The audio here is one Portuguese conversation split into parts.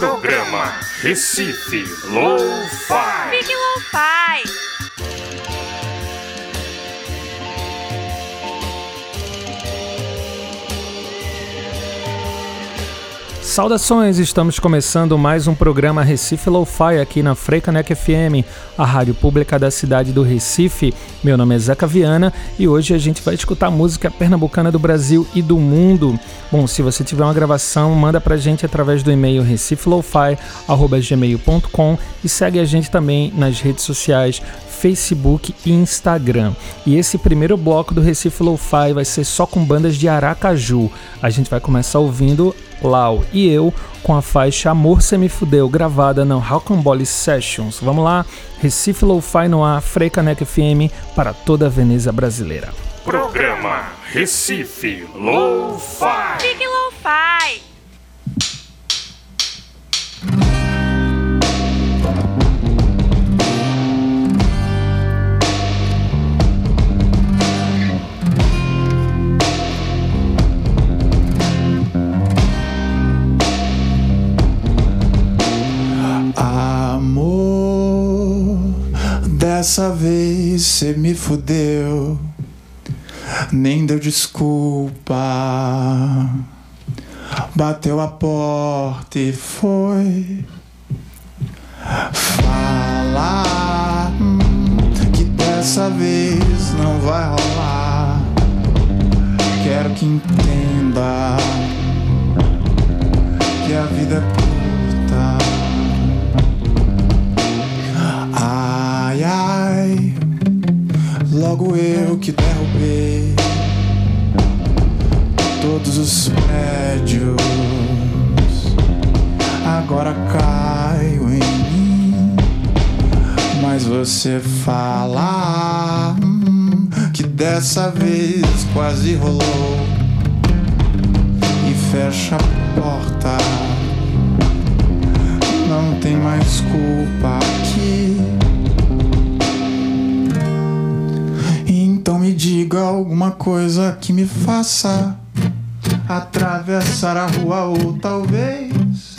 Programa Recife Lo-Fi. Fique Lo-Fi. Saudações, estamos começando mais um programa Recife Lo-Fi aqui na Freicanec FM, a rádio pública da cidade do Recife. Meu nome é Zeca Viana e hoje a gente vai escutar música pernambucana do Brasil e do mundo. Bom, se você tiver uma gravação, manda pra gente através do e-mail recifelofi.gmail.com e segue a gente também nas redes sociais Facebook e Instagram. E esse primeiro bloco do Recife Lo-Fi vai ser só com bandas de Aracaju. A gente vai começar ouvindo Lau e eu com a faixa Amor Se Me Fudeu, gravada na Rocambole Sessions. Vamos lá, Recife Lo-Fi no ar, Freicanec FM para toda a Veneza brasileira. Programa Recife Lo-Fi. Fique Lo-Fi. Dessa vez cê me fudeu, nem deu desculpa. Bateu a porta e foi falar que dessa vez não vai rolar. Quero que entenda que a vida é você fala que dessa vez quase rolou e fecha a porta. Não tem mais culpa aqui. Então me diga alguma coisa que me faça atravessar a rua ou talvez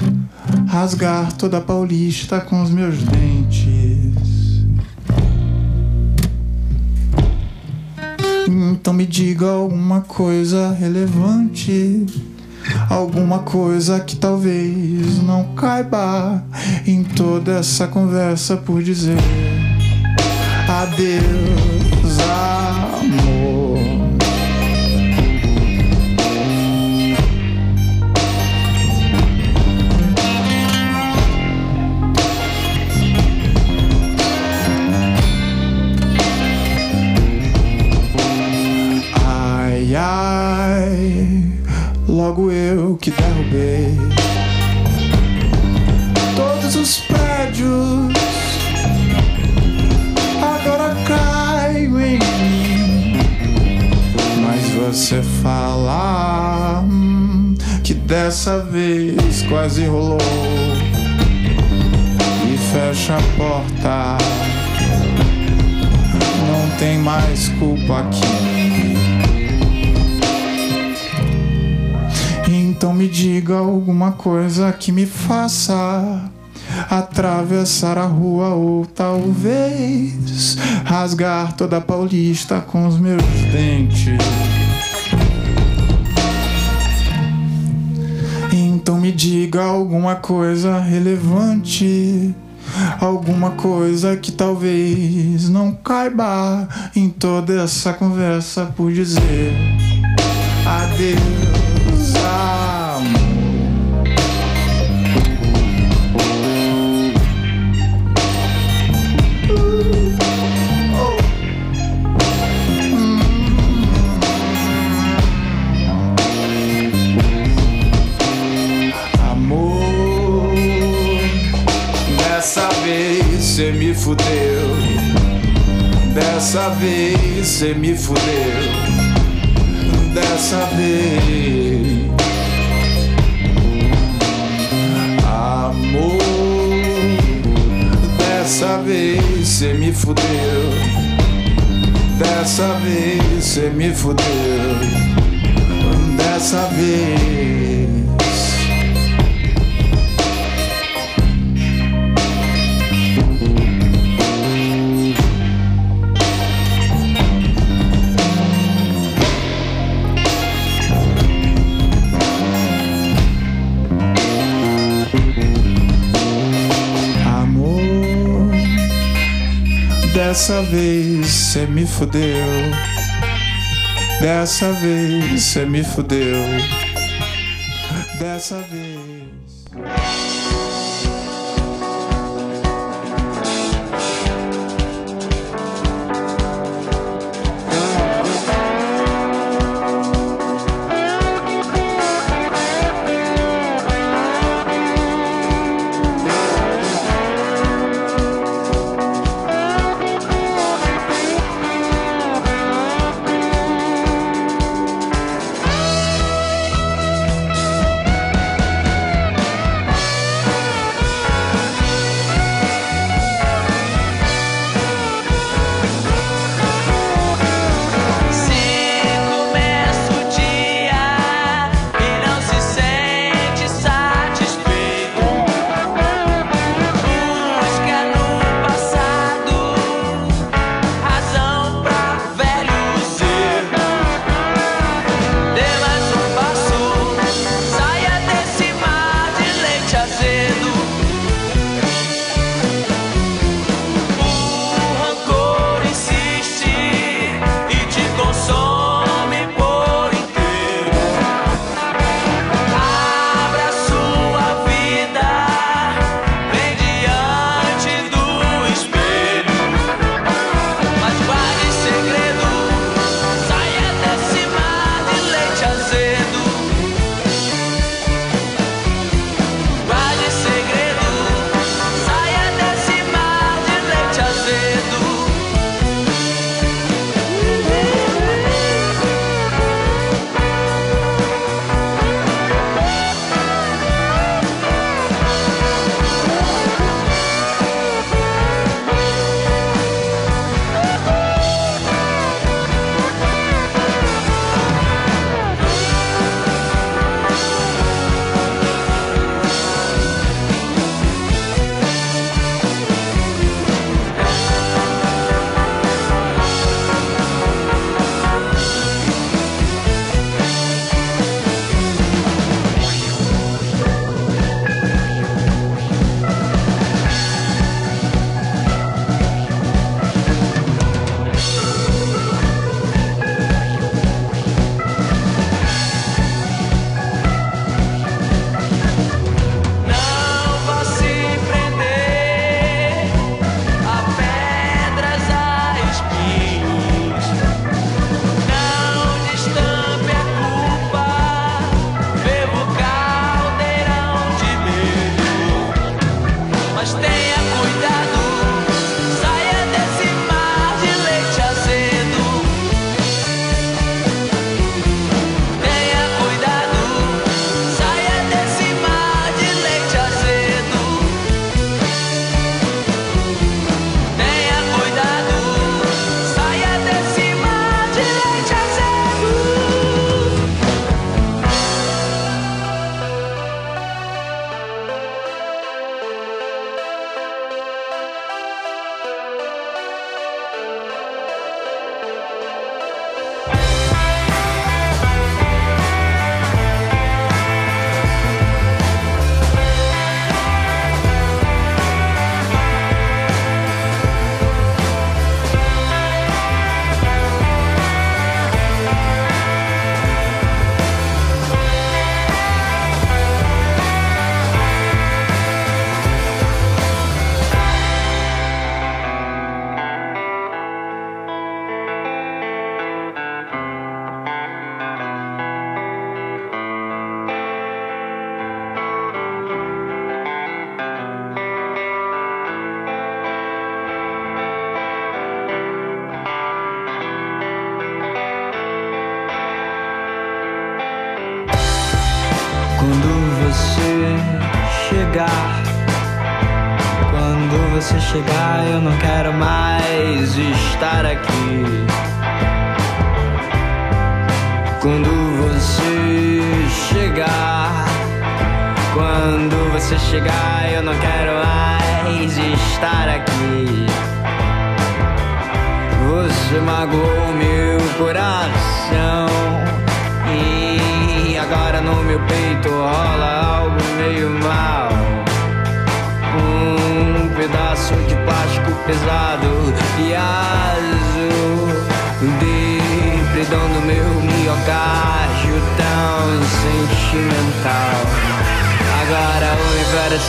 rasgar toda a paulista com os meus dentes. Então me diga alguma coisa relevante. Alguma coisa que talvez não caiba em toda essa conversa por dizer adeus, amor. Dessa vez quase rolou e fecha a porta. Não tem mais culpa aqui. Então me diga alguma coisa que me faça atravessar a rua ou talvez rasgar toda a paulista com os meus dentes. Me diga alguma coisa relevante. Alguma coisa que talvez não caiba em toda essa conversa por dizer adeus, amor. Me fudeu. Dessa vez cê me fudeu. Dessa vez. Amor, dessa vez cê me fudeu. Dessa vez cê me fudeu. Dessa vez. Dessa vez cê me fudeu. Dessa vez cê me fudeu. Dessa vez.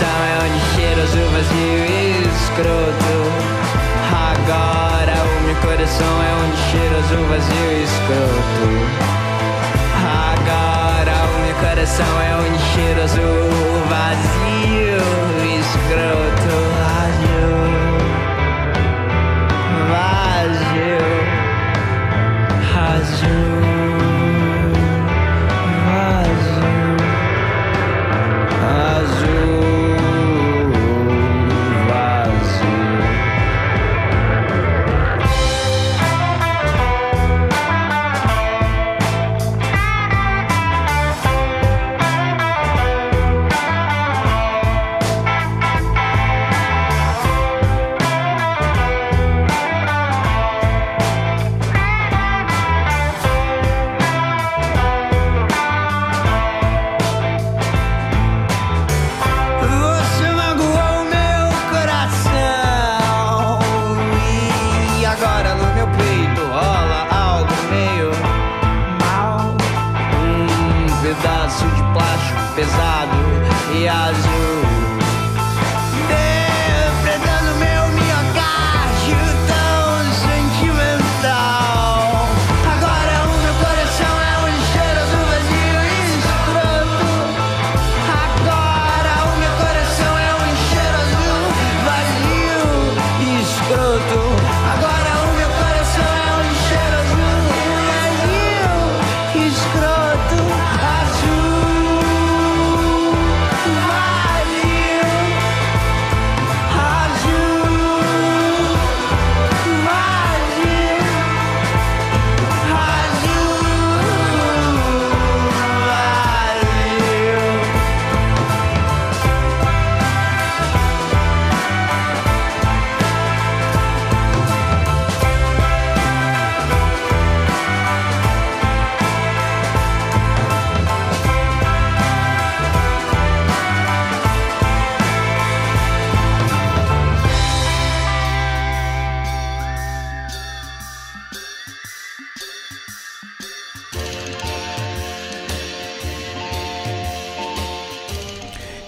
É onde cheira azul vazio e escroto. Agora o meu coração é onde cheira azul vazio e escroto. Agora o meu coração é onde cheira azul vazio e escroto. Vazio. Vazio. Vazio.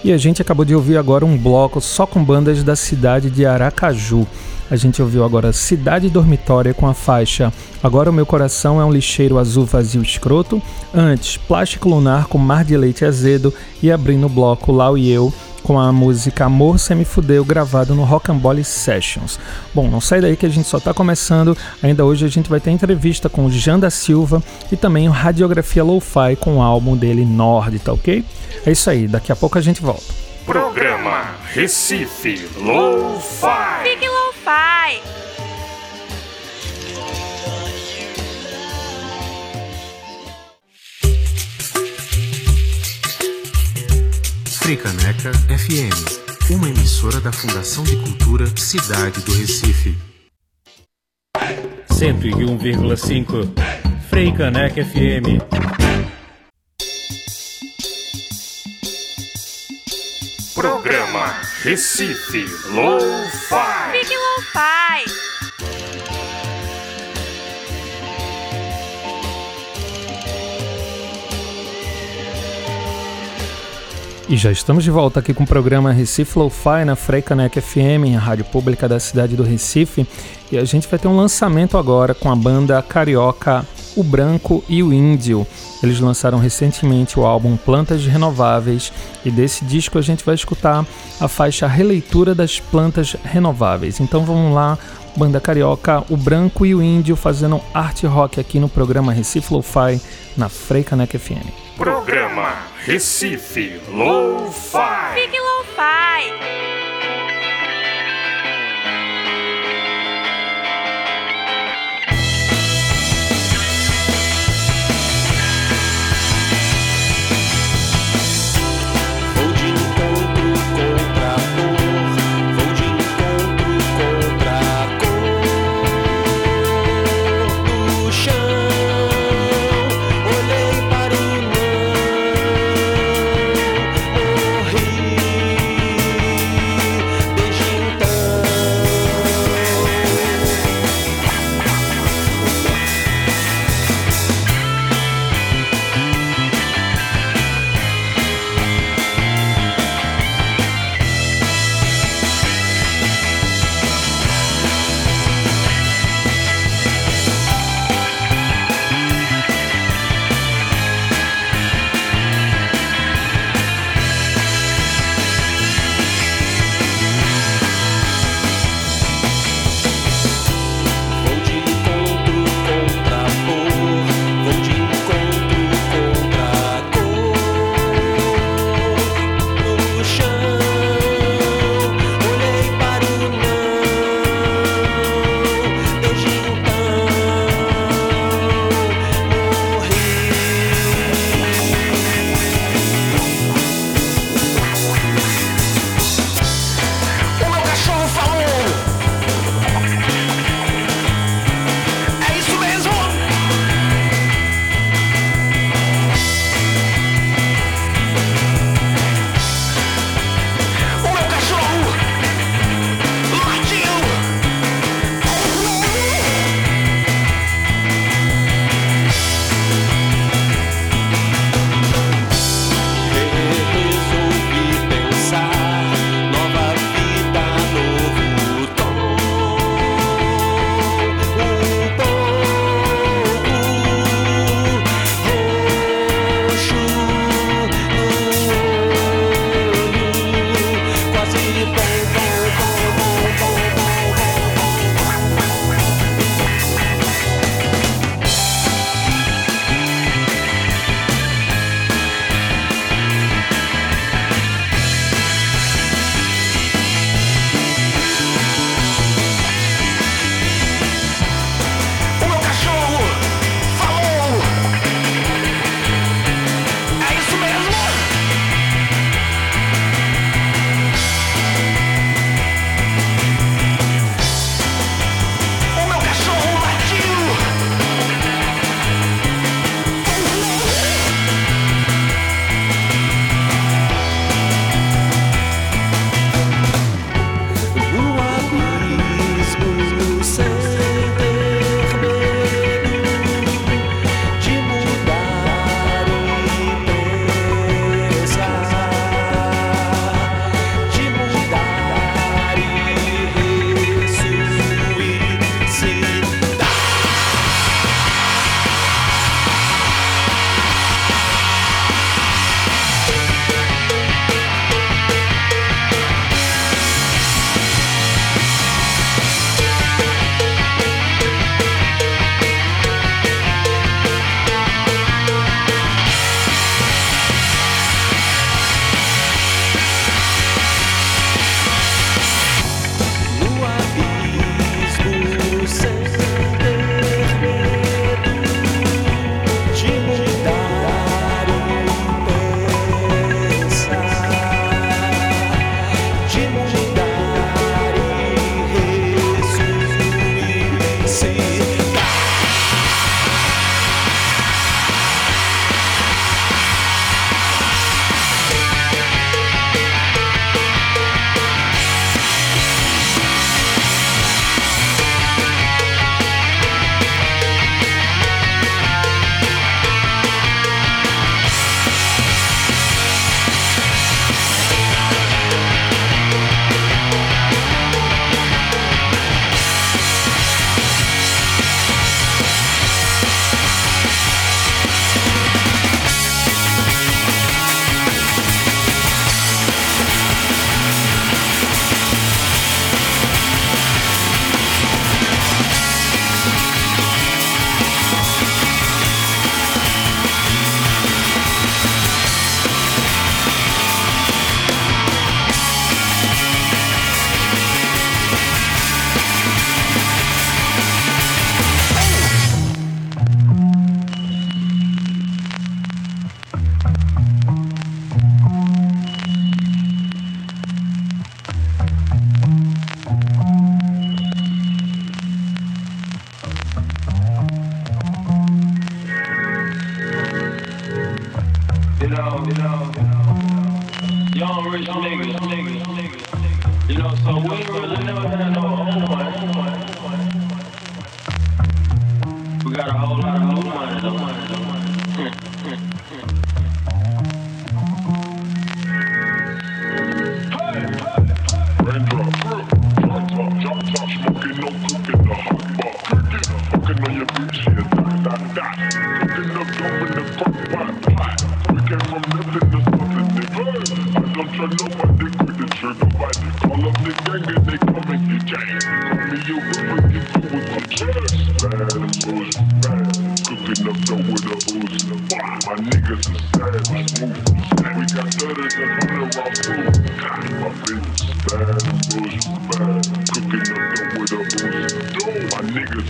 E a gente acabou de ouvir agora um bloco só com bandas da cidade de Aracaju. A gente ouviu agora Cidade Dormitória com a faixa Agora o Meu Coração é um Lixeiro Azul Vazio Escroto. Antes, Plástico Lunar com Mar de Leite Azedo. E abrindo o bloco Lau e Eu com a música Amor Sem Me Fudeu, gravado no Rocambole Sessions. Bom, não sai daí que a gente só está começando. Ainda hoje a gente vai ter entrevista com o Jean da Silva e também o Radiografia Lo-Fi com o álbum dele Nord, tá ok? É isso aí, daqui a pouco a gente volta. Programa Recife Lo-Fi. Big Lo-Fi. Fricaneca FM, uma emissora da Fundação de Cultura Cidade do Recife. 101,5 Frei Caneca FM. Programa Recife Lo-Fi. Big Lo-Fi. E já estamos de volta aqui com o programa Recife Lo-Fi na Freicanec FM, a rádio pública da cidade do Recife. E a gente vai ter um lançamento agora com a banda carioca O Branco e o Índio. Eles lançaram recentemente o álbum Plantas Renováveis e desse disco a gente vai escutar a faixa Releitura das Plantas Renováveis. Então vamos lá, banda carioca O Branco e o Índio fazendo art rock aqui no programa Recife Lo-Fi na Freicanec FM. Programa Recife Lo-Fi. Big Lo-Fi.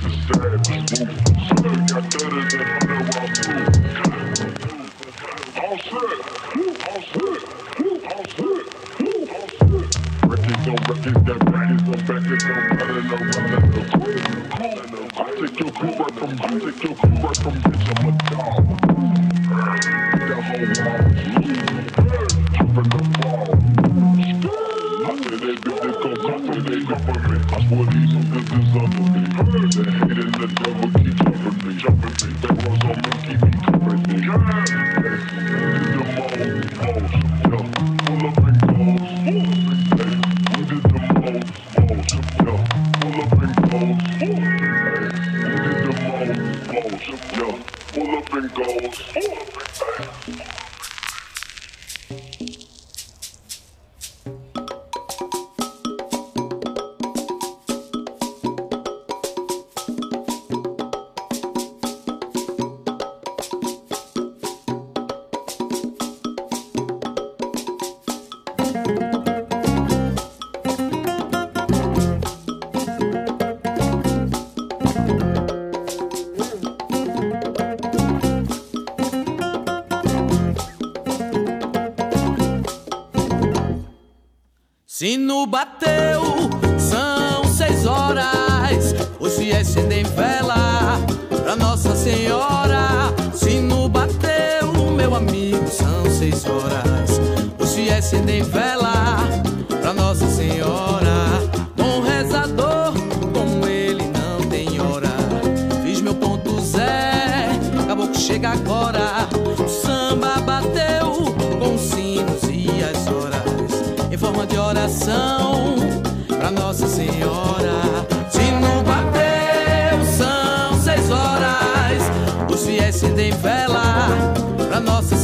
It's the status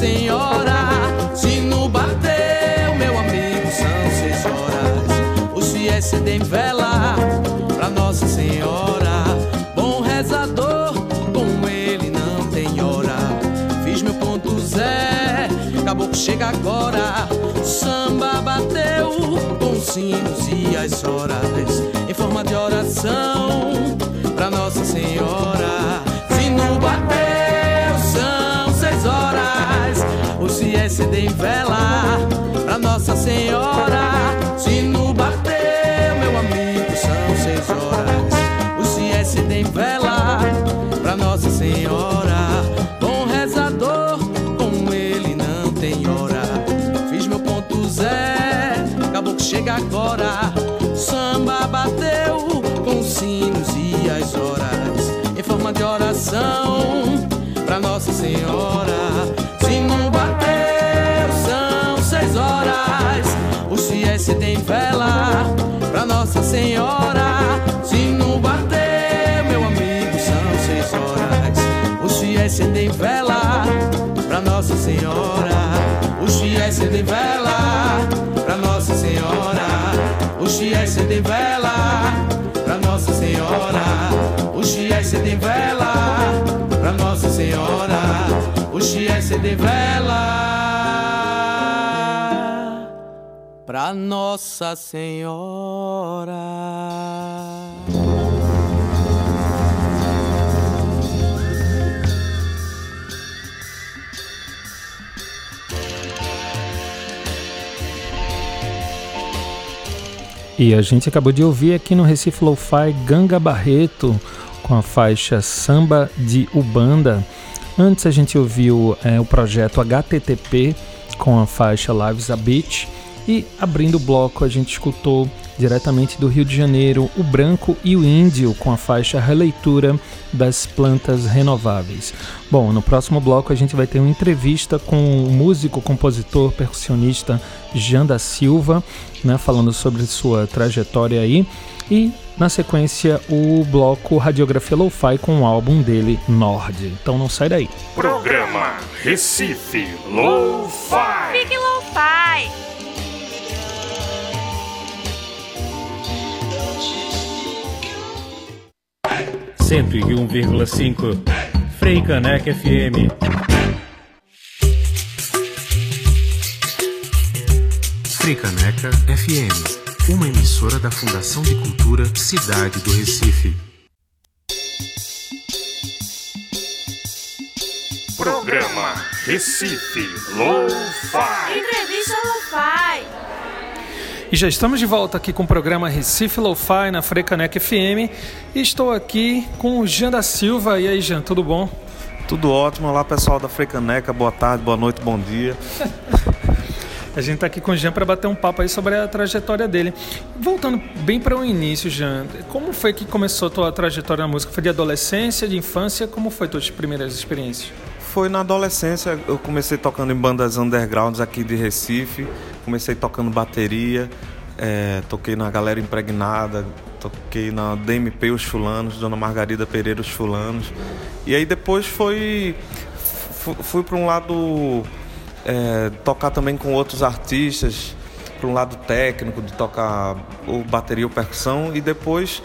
senhora. Se no bateu, meu amigo, são seis horas. O CS tem vela pra Nossa Senhora. Bom rezador, com ele não tem hora. Fiz meu ponto zé, acabou que chega agora. Samba bateu com sinos e as horas. Em forma de oração pra Nossa Senhora. Se no bateu. acendem vela pra Nossa Senhora. senhora. Se não bater, meu amigo, são seis horas. O fiéis cedem vela pra Nossa Senhora. O fiéis cedem vela pra Nossa Senhora. O fiéis cedem vela pra Nossa Senhora. O fiéis cedem vela pra Nossa Senhora. Os fiéis cedem vela. para Nossa Senhora. E a gente acabou de ouvir aqui no Recife Lo-Fi Ganga Barreto com a faixa Samba de Ubanda. Antes a gente ouviu é, o projeto HTTP com a faixa Lives a Beach e abrindo o bloco a gente escutou diretamente do Rio de Janeiro o Branco e o Índio com a faixa Releitura das Plantas Renováveis. Bom, no próximo bloco a gente vai ter uma entrevista com o músico, compositor, percussionista Jean da Silva, né, falando sobre sua trajetória aí. E na sequência o bloco Radiografia Lo-Fi com o álbum dele Nord. Então não sai daí. Programa Recife Lo-Fi. Cento e um vírgula cinco. Frei Caneca FM. Fricaneca FM, uma emissora da Fundação de Cultura Cidade do Recife. Programa Recife Lo-Fi. Entrevista Lo-Fi. E já estamos de volta aqui com o programa Recife Lo-Fi na Frecanec FM. E estou aqui com o Jean da Silva. E aí, Jean, tudo bom? Tudo ótimo. Olá, pessoal da Frecaneca. Boa tarde, boa noite, bom dia. A gente está aqui com o Jean para bater um papo aí sobre a trajetória dele. Voltando bem para o início, Jean, como foi que começou a tua trajetória na música? Foi de adolescência, de infância? Como foi tuas primeiras experiências? Foi na adolescência, eu comecei tocando em bandas undergrounds aqui de Recife, comecei tocando bateria, é, toquei na Galera Impregnada, toquei na DMP Os Fulanos, Dona Margarida Pereira Os Fulanos. E aí depois foi. fu- Fui para um lado. é, tocar também com outros artistas, para um lado técnico, de tocar o bateria ou percussão. E depois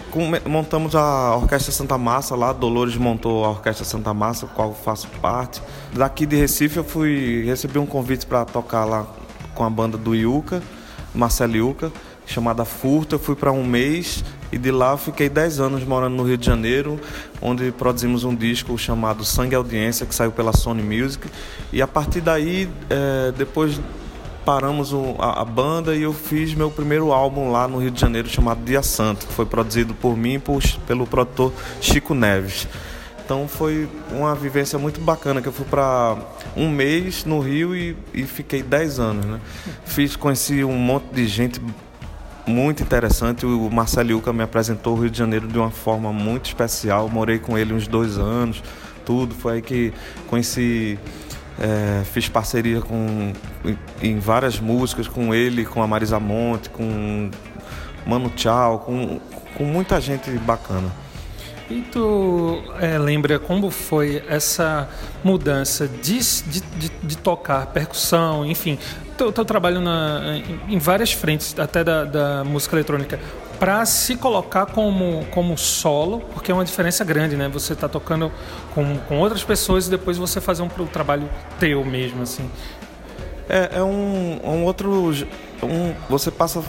montamos a Orquestra Santa Massa lá, Dolores montou a Orquestra Santa Massa, qual faço parte. Daqui de Recife eu fui recebi um convite para tocar lá com a banda do Iuca, Marcelo Iuca, chamada Furta. Eu fui para um mês e de lá fiquei 10 anos morando no Rio de Janeiro, onde produzimos um disco chamado Sangue Audiência, que saiu pela Sony Music. E a partir daí, eh, depois paramos a banda e eu fiz meu primeiro álbum lá no Rio de Janeiro chamado Dia Santo, que foi produzido por mim e por- pelo produtor Chico Neves. Então foi uma vivência muito bacana, que eu fui para um mês no Rio e, e fiquei 10 anos. Né? Fiz, conheci um monte de gente muito interessante. O Marcelo Yuca me apresentou o Rio de Janeiro de uma forma muito especial. Morei com ele uns dois anos, tudo. Foi aí que conheci, é, fiz parceria com, em, em várias músicas com ele, com a Marisa Monte, com Mano Tchau, com, com muita gente bacana. E tu é, lembra como foi essa mudança de, de, de, de tocar percussão, enfim, teu, teu trabalho na, em, em várias frentes, até da, da música eletrônica, para se colocar como, como solo, porque é uma diferença grande, né? Você tá tocando com, com outras pessoas e depois você fazer um, pro- trabalho teu mesmo, assim. É, é um, um outro. Um, você passa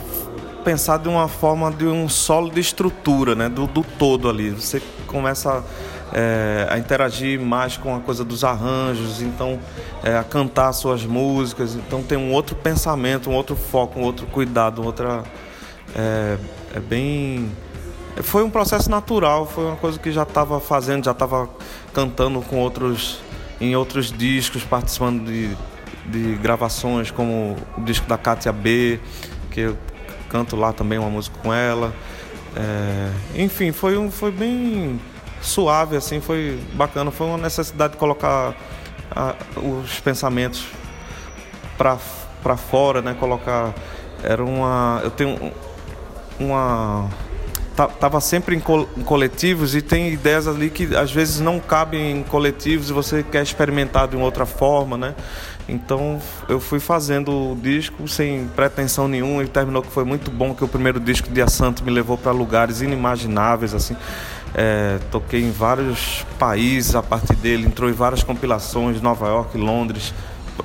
pensar de uma forma de um solo de estrutura, né? Do, do todo ali. Você começa é, a interagir mais com a coisa dos arranjos, então é, a cantar suas músicas. Então tem um outro pensamento, um outro foco, um outro cuidado, outra. É, é bem. Foi um processo natural, foi uma coisa que já estava fazendo, já estava cantando com outros em outros discos, participando de, de gravações como o disco da Kátia B, que eu canto lá também uma música com ela. É, enfim, foi, um, foi bem suave, assim, foi bacana, foi uma necessidade de colocar ah, os pensamentos para fora, né? Colocar. Era uma. Eu tenho um- uma. ta- Tava sempre em, em coletivos e tem ideias ali que às vezes não cabem em coletivos e você quer experimentar de uma outra forma, né? Então eu fui fazendo o disco sem pretensão nenhuma e terminou que foi muito bom, que o primeiro disco Dia Santo me levou para lugares inimagináveis, assim. É, toquei em vários países a partir dele, entrou em várias compilações, Nova York, Londres.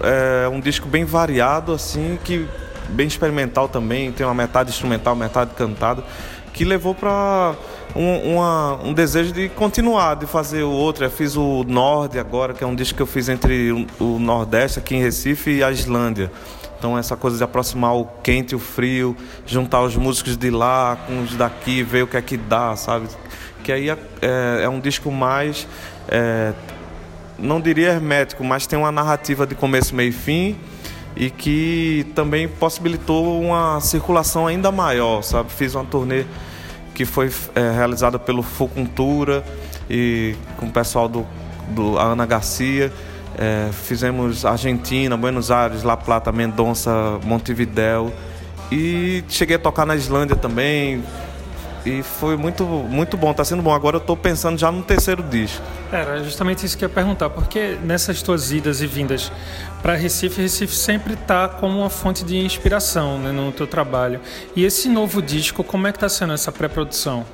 É um disco bem variado, assim, que bem experimental também, tem uma metade instrumental, metade cantada, que levou para um, uma- um desejo de continuar, de fazer o outro. Eu fiz o Nord agora, que é um disco que eu fiz entre o, Nordeste, aqui em Recife, e a Islândia. Então essa coisa de aproximar o quente e o frio, juntar os músicos de lá com os daqui, ver o que é que dá, sabe? Que aí é, é um disco mais é, não diria hermético, mas tem uma narrativa de começo, meio e fim e que também possibilitou uma circulação ainda maior, sabe? Fiz uma turnê que foi é, realizada pelo Fucultura e com o pessoal do, do Ana Garcia. É, fizemos Argentina, Buenos Aires, La Plata, Mendonça, Montevidéu e cheguei a tocar na Islândia também, e foi muito, muito bom, tá sendo bom. Agora eu tô pensando já no terceiro disco. Era justamente isso que eu ia perguntar, porque nessas tuas idas e vindas para Recife, Recife sempre tá como uma fonte de inspiração né, no teu trabalho. E esse novo disco, como é que tá sendo essa pré-produção?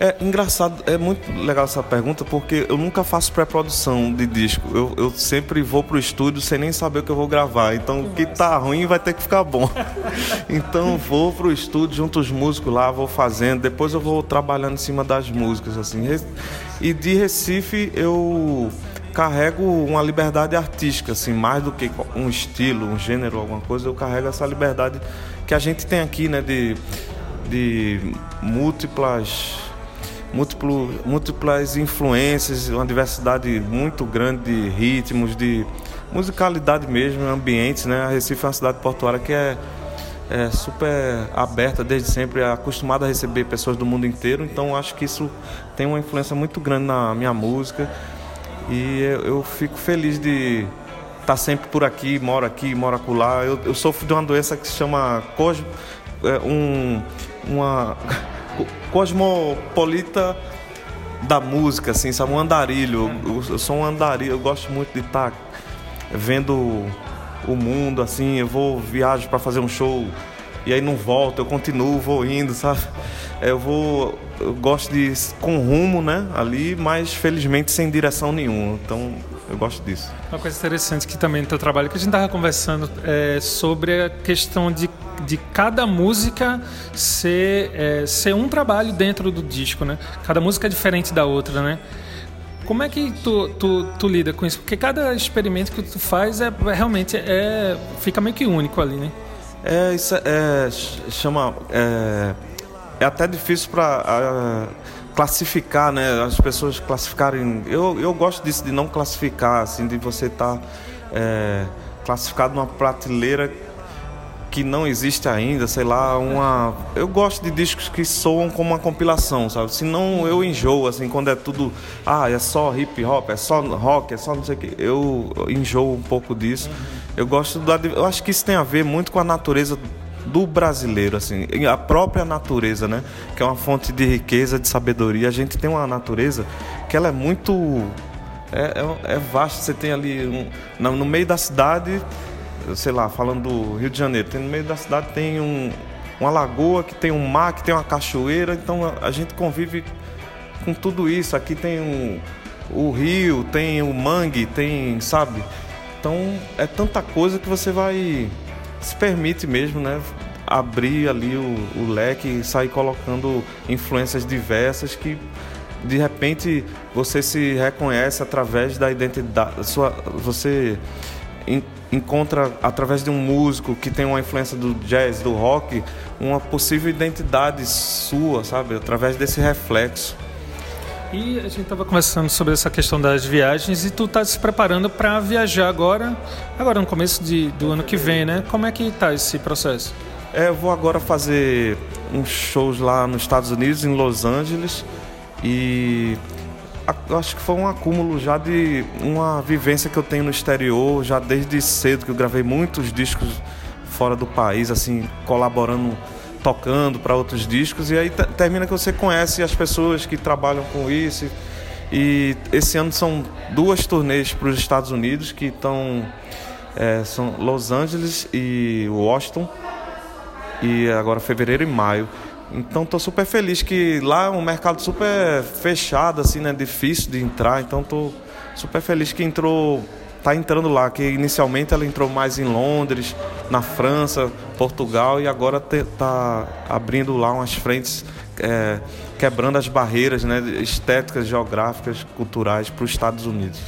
É engraçado, é muito legal essa pergunta porque eu nunca faço pré-produção de disco. Eu, eu sempre vou pro estúdio sem nem saber o que eu vou gravar. Então o que tá ruim vai ter que ficar bom. então vou pro estúdio junto os músicos lá, vou fazendo, depois eu vou trabalhando em cima das músicas assim. E de Recife eu carrego uma liberdade artística, assim, mais do que um estilo, um gênero, alguma coisa, eu carrego essa liberdade que a gente tem aqui, né, de, de múltiplas múltiplo, múltiplas influências, uma diversidade muito grande de ritmos, de musicalidade mesmo, ambientes, né? A Recife é uma cidade portuária que é, é super aberta desde sempre, é acostumada a receber pessoas do mundo inteiro, então acho que isso tem uma influência muito grande na minha música e eu, eu fico feliz de estar sempre por aqui, moro aqui, moro acolá. Eu, eu sofro de uma doença que se chama cos, é, um, uma cosmopolita da música, assim, sabe? Um andarilho. Eu, eu sou um andarilho, eu gosto muito de estar tá vendo o mundo, assim. Eu vou, viajo para fazer um show e aí não volto, eu continuo, vou indo, sabe? É, eu vou. Eu gosto de com rumo, né? Ali, mas felizmente sem direção nenhuma. Então eu gosto disso. Uma coisa interessante que também no teu trabalho, que a gente estava conversando é sobre a questão de de cada música ser, é, ser um trabalho dentro do disco, né? Cada música é diferente da outra, né? Como é que tu, tu, tu lida com isso? Porque cada experimento que tu faz é realmente é fica meio que único ali, né? É, isso é, é chama é, é até difícil para classificar, né? As pessoas classificarem. Eu, eu gosto disso de não classificar, assim, de você estar tá, é, classificado numa prateleira que não existe ainda, sei lá, uma. Eu gosto de discos que soam como uma compilação, sabe? Senão eu enjoo, assim, quando é tudo. Ah, é só hip hop, é só rock, é só não sei o que. Eu enjoo um pouco disso. Eu gosto da. Eu acho que isso tem a ver muito com a natureza do brasileiro, assim, a própria natureza, né? Que é uma fonte de riqueza, de sabedoria. A gente tem uma natureza que ela é muito. É, é, é vasta. Você tem ali um, no meio da cidade sei lá, falando do Rio de Janeiro, tem no meio da cidade tem um, uma lagoa, que tem um mar, que tem uma cachoeira, então a, a gente convive com tudo isso. Aqui tem um, o rio, tem o mangue, tem, sabe? Então é tanta coisa que você vai se permite mesmo, né? Abrir ali o, o leque e sair colocando influências diversas que de repente você se reconhece através da identidade sua você encontra através de um músico que tem uma influência do jazz, do rock, uma possível identidade sua, sabe, através desse reflexo. E a gente estava conversando sobre essa questão das viagens e tu está se preparando para viajar agora, agora no começo de, do ano que vem, né? Como é que está esse processo? É, eu vou agora fazer uns shows lá nos Estados Unidos, em Los Angeles, e acho que foi um acúmulo já de uma vivência que eu tenho no exterior, já desde cedo, que eu gravei muitos discos fora do país, assim, colaborando, tocando para outros discos, e aí termina que você conhece as pessoas que trabalham com isso. E esse ano são duas turnês para os Estados Unidos que estão. É, são Los Angeles e Washington, e agora fevereiro e maio. Então estou super feliz que lá é um mercado super fechado, assim, né? Difícil de entrar. Então estou super feliz que entrou, tá entrando lá. Que inicialmente ela entrou mais em Londres, na França, Portugal e agora está abrindo lá umas frentes, é, quebrando as barreiras, né? Estéticas, geográficas, culturais para os Estados Unidos.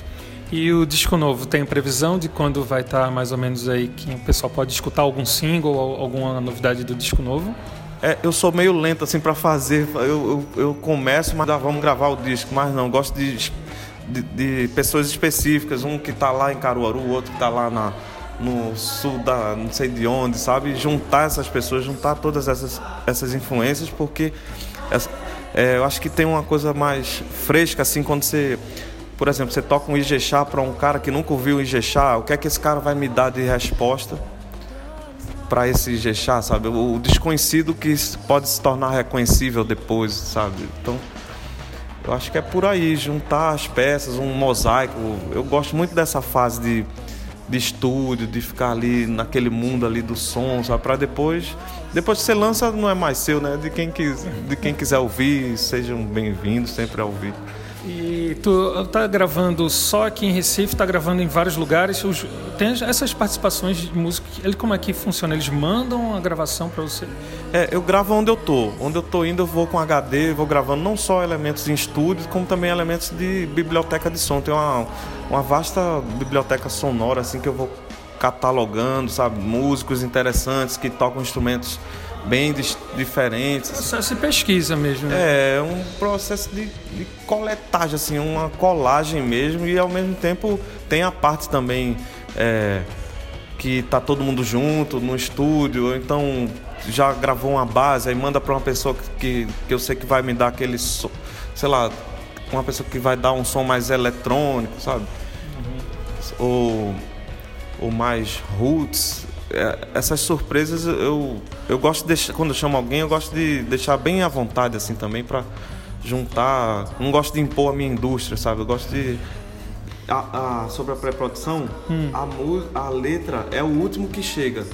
E o disco novo tem previsão de quando vai estar tá mais ou menos aí que o pessoal pode escutar algum single ou alguma novidade do disco novo? É, eu sou meio lento assim para fazer. Eu, eu, eu, começo, mas ah, vamos gravar o disco. Mas não, gosto de de, de pessoas específicas, um que está lá em Caruaru, o outro que está lá na, no sul da não sei de onde, sabe? Juntar essas pessoas, juntar todas essas, essas influências, porque é, eu acho que tem uma coisa mais fresca, assim, quando você, por exemplo, você toca um Ijexá para um cara que nunca ouviu o Ijexá, o que é que esse cara vai me dar de resposta para esse Ijexá, sabe? O, desconhecido que pode se tornar reconhecível depois, sabe? Então, eu acho que é por aí, juntar as peças, um mosaico. Eu gosto muito dessa fase de, de estúdio, de ficar ali naquele mundo ali do som, sabe? Pra depois, depois que você lança, não é mais seu, né? De quem, quis, de quem quiser ouvir, sejam bem-vindos sempre a ouvir. E tu tá gravando só aqui em Recife, tá gravando em vários lugares. Os- tem essas participações de música. Ele como é que funciona? Eles mandam a gravação para você? É, eu gravo onde eu tô. Onde eu tô indo, eu vou com HD, vou gravando não só elementos em estúdio, como também elementos de biblioteca de som. Tem uma, uma vasta biblioteca sonora, assim, que eu vou catalogando, sabe? Músicos interessantes que tocam instrumentos bem dis- diferentes. Processo de pesquisa mesmo, né? É, um processo de, de coletagem, assim, uma colagem mesmo, e ao mesmo tempo tem a parte também é, que tá todo mundo junto no estúdio, ou então já gravou uma base, aí manda para uma pessoa que, que, que eu sei que vai me dar aquele som, sei lá, uma pessoa que vai dar um som mais eletrônico, sabe? Ou, ou mais roots. É, essas surpresas eu, eu gosto de deixar, quando eu chamo alguém, eu gosto de deixar bem à vontade assim também para juntar. Não gosto de impor a minha indústria, sabe? Eu gosto de a, a- sobre a pré-produção, a, mu- a letra é o último que chega.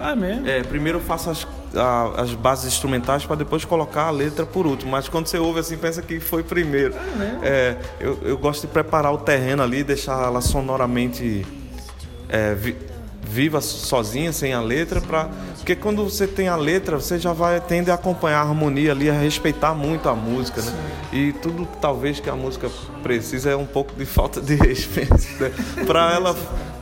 Ah, mesmo? É, primeiro eu faço as, a- as bases instrumentais para depois colocar a letra por último. Mas quando você ouve assim, pensa que foi primeiro. É, eu, eu gosto de preparar o terreno ali, deixar ela sonoramente é, vi- viva sozinha, sem a letra, pra, porque quando você tem a letra, você já vai tende a acompanhar a harmonia ali, a respeitar muito a música, né? E tudo talvez que a música precisa é um pouco de falta de respeito, né? Para ela,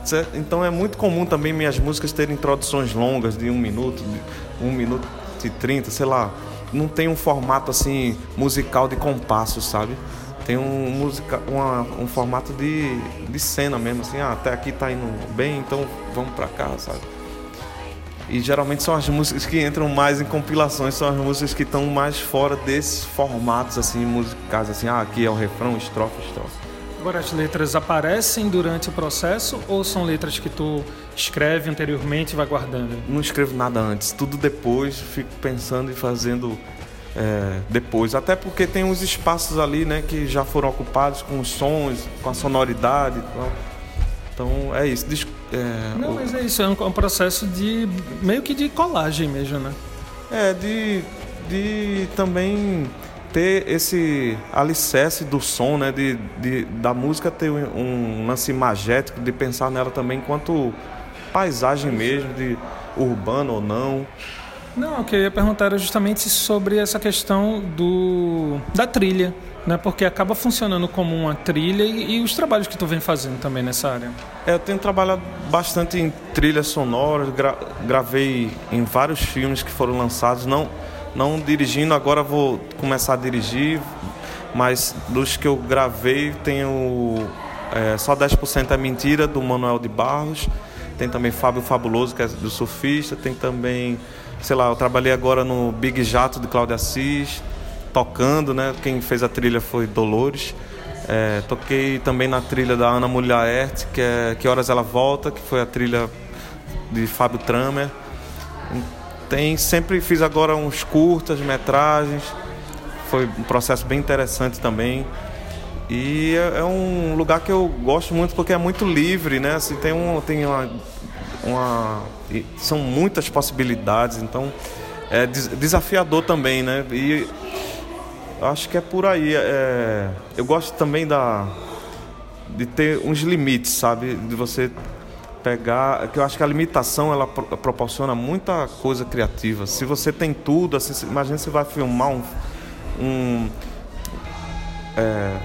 certo? então é muito comum também minhas músicas terem introduções longas de um minuto, de um minuto e trinta, sei lá. Não tem um formato assim musical de compassos, sabe? Tem um, musica, uma, um formato de, de cena mesmo, assim, ah, até aqui tá indo bem, então vamos pra cá, sabe? E geralmente são as músicas que entram mais em compilações, são as músicas que estão mais fora desses formatos assim musicais, assim, ah, aqui é o refrão, estrofe, estrofe. Agora as letras aparecem durante o processo ou são letras que tu escreve anteriormente e vai guardando? Não escrevo nada antes, tudo depois, fico pensando e fazendo é, depois. Até porque tem uns espaços ali, né, que já foram ocupados com os sons, com a sonoridade. Então é isso. Dis- é, Não, o- mas é isso, é um, é um processo de meio que de colagem mesmo, né? É, de, de também ter esse alicerce do som, né? De, de, da música ter um, um lance imagético, de pensar nela também enquanto paisagem mesmo, de urbano ou não. Não, o que eu ia perguntar era justamente sobre essa questão do da trilha, né? Porque acaba funcionando como uma trilha e, e os trabalhos que tu vem fazendo também nessa área. É, eu tenho trabalhado bastante em trilhas sonoras, gra- gravei em vários filmes que foram lançados, não, não dirigindo, agora vou começar a dirigir, mas dos que eu gravei tenho é, só 10% é mentira, do Manuel de Barros, tem também Fábio Fabuloso, que é do surfista, tem também, sei lá, eu trabalhei agora no Big Jato de Cláudio Assis, tocando, né? Quem fez a trilha foi Dolores. É, toquei também na trilha da Ana Mulher que é Que Horas Ela Volta, que foi a trilha de Fábio Tramer. Tem, sempre fiz agora uns curtas, metragens. Foi um processo bem interessante também. E é, é um lugar que eu gosto muito porque é muito livre, né? Assim, tem um, tem uma, uma são muitas possibilidades, então é des- desafiador também, né? E acho que é por aí. é, eu gosto também da de ter uns limites, sabe? De você pegar, que eu acho que a limitação ela pro- proporciona muita coisa criativa. Se você tem tudo, assim, se- imagina você vai filmar um, um é,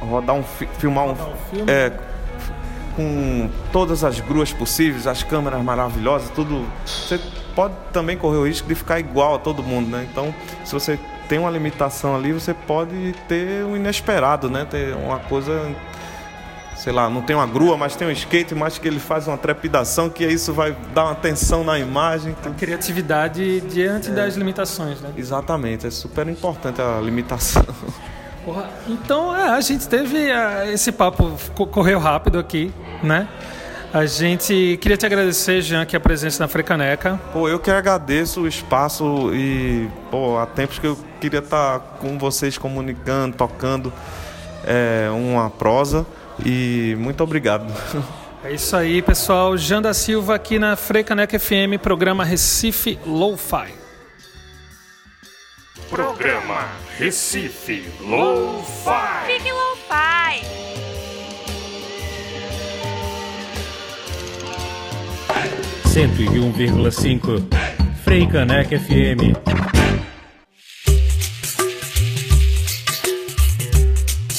rodar um fi- filmar um, é, com todas as gruas possíveis, as câmeras maravilhosas, tudo. Você pode também correr o risco de ficar igual a todo mundo, né? Então, se você tem uma limitação ali, você pode ter um inesperado, né? Ter uma coisa sei lá, não tem uma grua, mas tem um skate, mas que ele faz uma trepidação, que isso vai dar uma tensão na imagem. A criatividade diante é. das limitações, né? Exatamente, é super importante a limitação. Então, é, a gente teve uh, esse papo, correu rápido aqui, né? A gente queria te agradecer, Jean, aqui a presença na Frecaneca. Pô, eu que agradeço o espaço e, pô, há tempos que eu queria estar com vocês comunicando, tocando é, uma prosa. E muito obrigado. É isso aí, pessoal. Jean da Silva aqui na Frecaneca FM, programa Recife Lo-Fi. Programa Recife Lo-Fi. Fique Lo-Fi. Cento e um vírgula cinco. Freicaneca FM.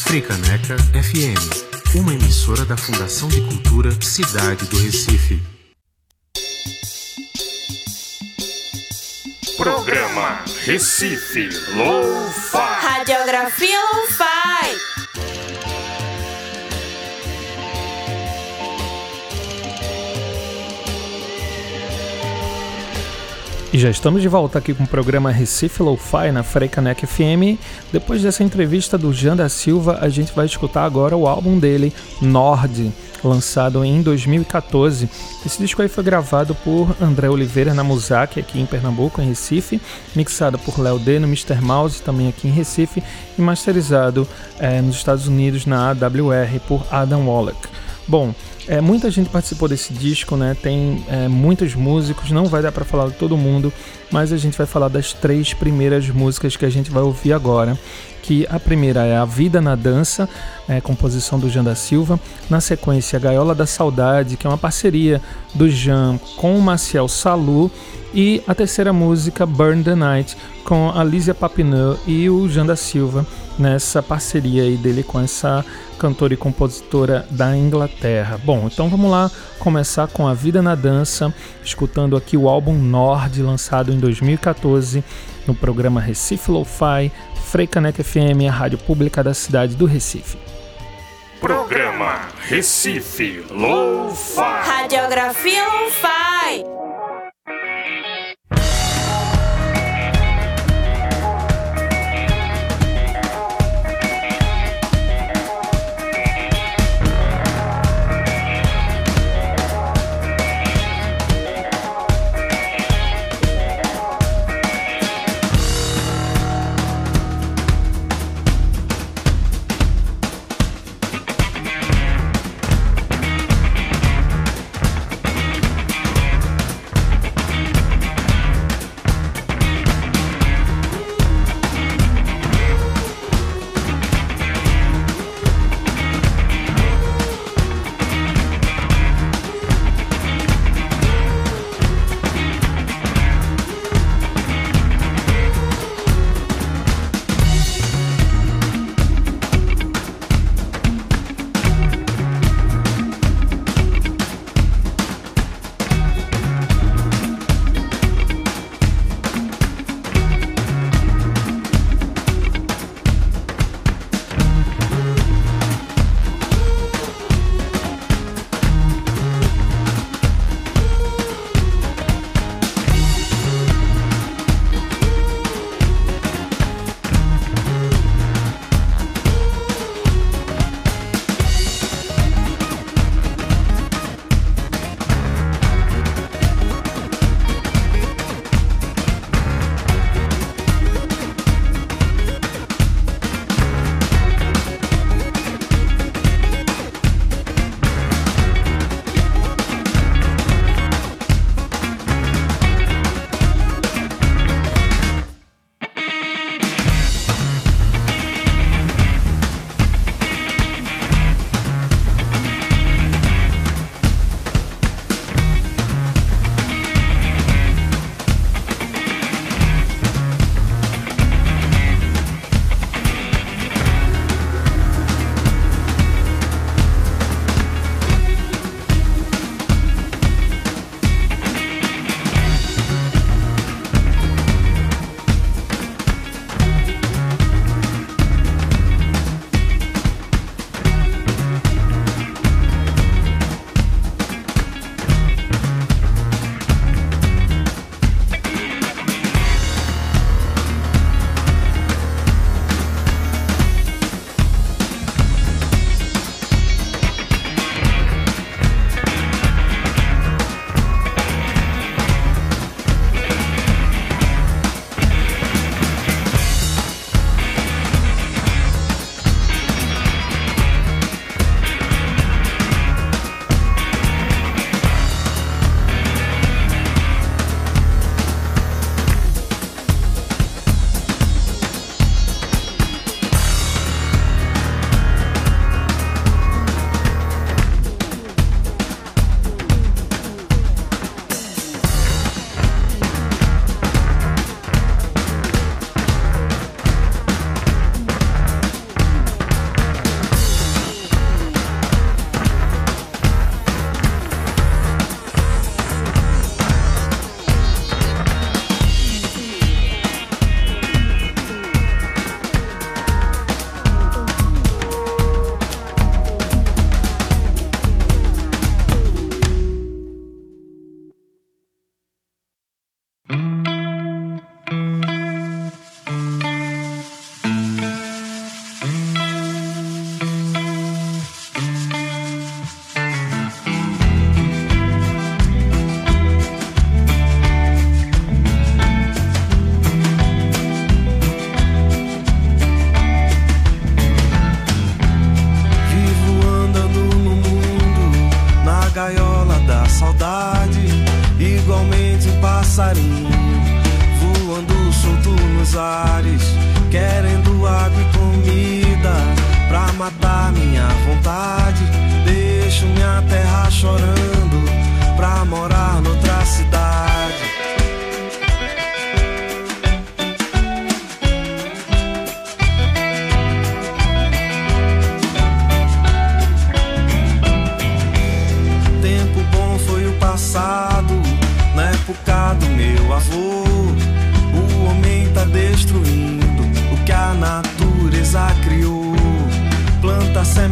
Freicaneca FM uma emissora da Fundação de Cultura Cidade do Recife. Programa Recife Lo-Fi. Radiografia Lo-Fi. E já estamos de volta aqui com o programa Recife Lo-Fi na Freicanec FM. Depois dessa entrevista do Jean da Silva, a gente vai escutar agora o álbum dele, Nord, lançado em 2014. Esse disco aí foi gravado por André Oliveira na Muzak, aqui em Pernambuco, em Recife, mixado por Léo D no Mr. Mouse, também aqui em Recife, e masterizado é, nos Estados Unidos na AWR por Adam Wallach. Bom, é, muita gente participou desse disco, né? Tem é, muitos músicos, não vai dar para falar de todo mundo, mas a gente vai falar das três primeiras músicas que a gente vai ouvir agora. Que a primeira é A Vida na Dança, é, composição do Jean da Silva. Na sequência, Gaiola da Saudade, que é uma parceria do Jean com o Maciel Salu. E a terceira música, Burn the Night, com a Lísia Papineau e o Jean da Silva, nessa parceria aí dele com essa cantora e compositora da Inglaterra. Bom, então vamos lá começar com A Vida na Dança, escutando aqui o álbum Nord, lançado em 2014 no programa Recife Lo-Fi, Freicaneca FM, a rádio pública da cidade do Recife. Programa Recife Lo-Fi. Radiografia Lo-Fi.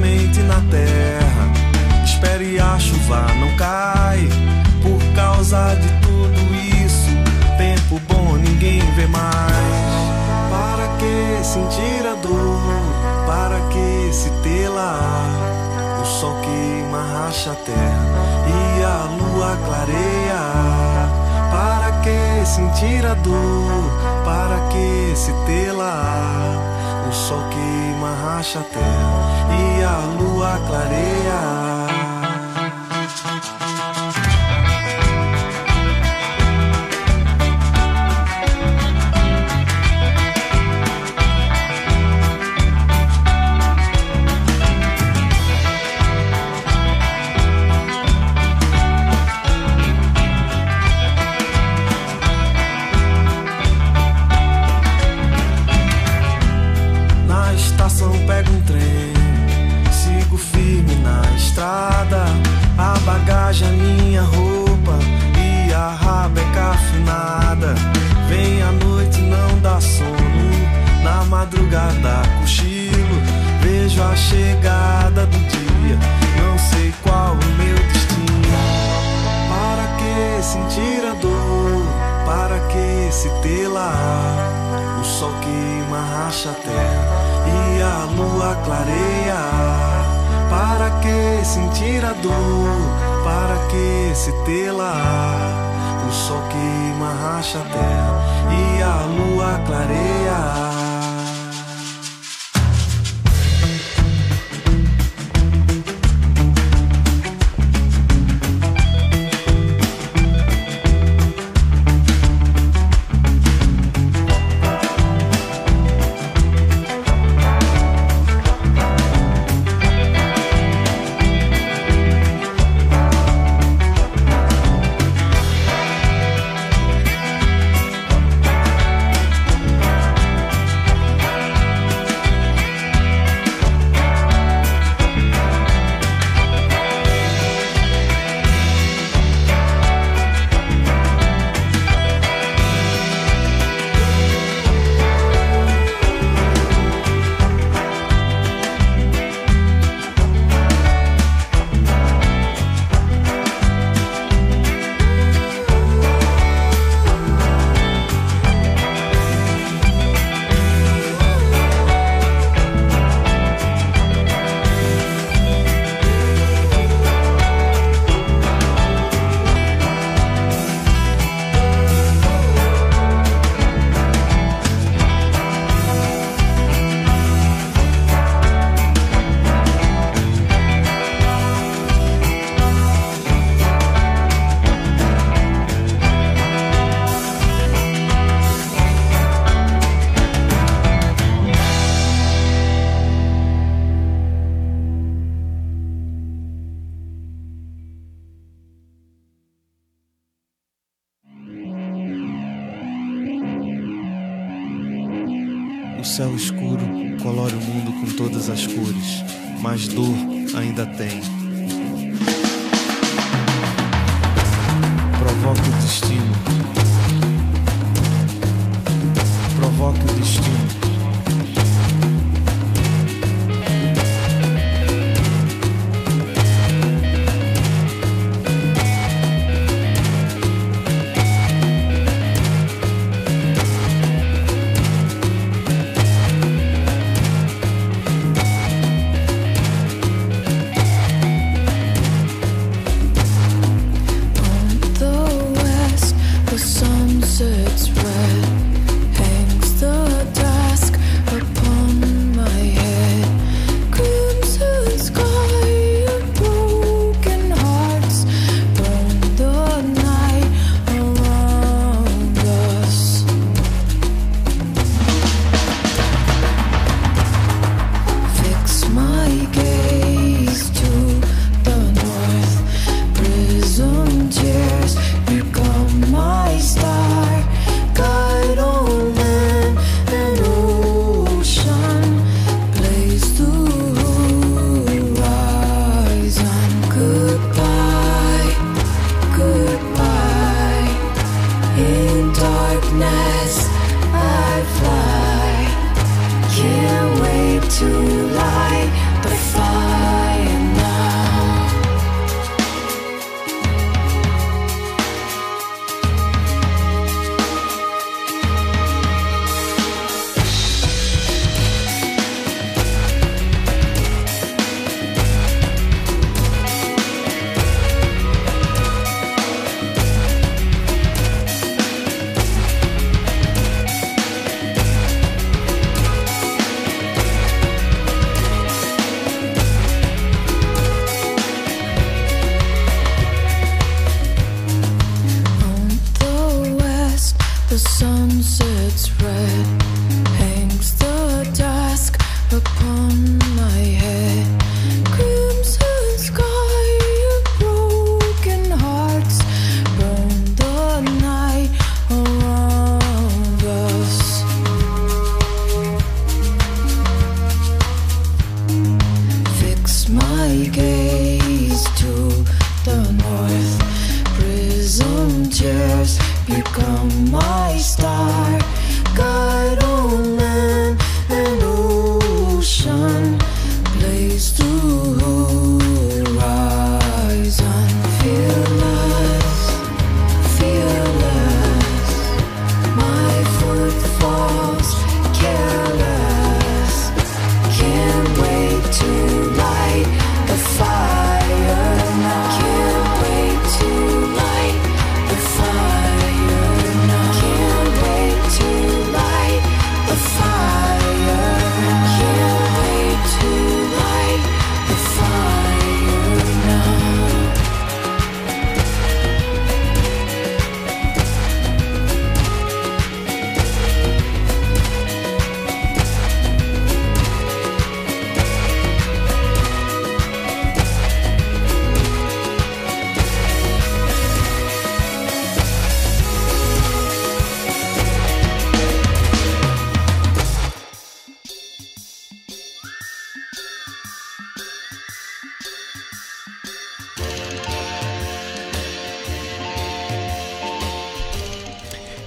Semente na terra, espere a chuva não cai. Por causa de tudo isso, tempo bom ninguém vê mais. Para que sentir a dor? Para que se tê-la? O sol queima, racha a terra e a lua clareia. Para que sentir a dor? Para que se tê-la? O sol queima, racha a terra e a lua clareia. Queima, racha a terra e a lua clareia. Para que sentir a dor? Para que se tê-la? O sol queima, racha a terra e a lua clareia. Céu escuro colore o mundo com todas as cores, mas dor ainda tem. Provoca o destino.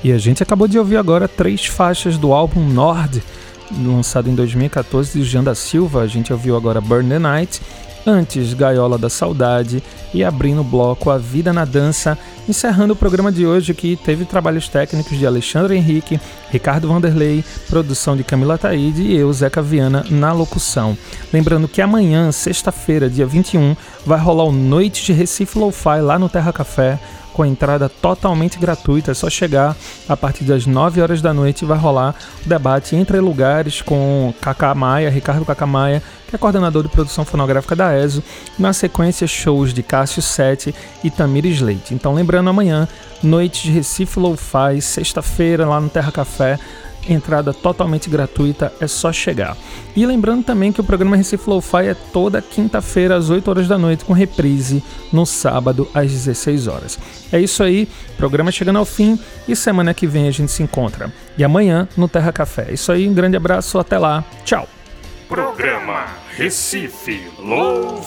E a gente acabou de ouvir agora três faixas do álbum Nord, lançado em 2014 de Jean da Silva. A gente ouviu agora Burn the Night, antes Gaiola da Saudade e abrindo o bloco A Vida na Dança, encerrando o programa de hoje que teve trabalhos técnicos de Alexandre Henrique, Ricardo Vanderlei, produção de Camila Taide e eu, Zeca Viana, na locução. Lembrando que amanhã, sexta-feira, dia 21, vai rolar o Noite de Recife Lo-Fi lá no Terra Café, com entrada totalmente gratuita, é só chegar a partir das 9 horas da noite vai rolar o debate entre lugares com Cacá Maia, Ricardo Cacá Maia, que é coordenador de produção fonográfica da ESO, na sequência shows de Cássio Sete e Tamires Leite. Então lembrando amanhã, noite de Recife Lo-Fi, sexta-feira lá no Terra Café, entrada totalmente gratuita, é só chegar. E lembrando também que o programa Recife Lo-Fi é toda quinta-feira às 8 horas da noite, com reprise no sábado às 16 horas. É isso aí, programa chegando ao fim e semana que vem a gente se encontra. E amanhã no Terra Café. É isso aí, um grande abraço, até lá, tchau! Programa Recife Low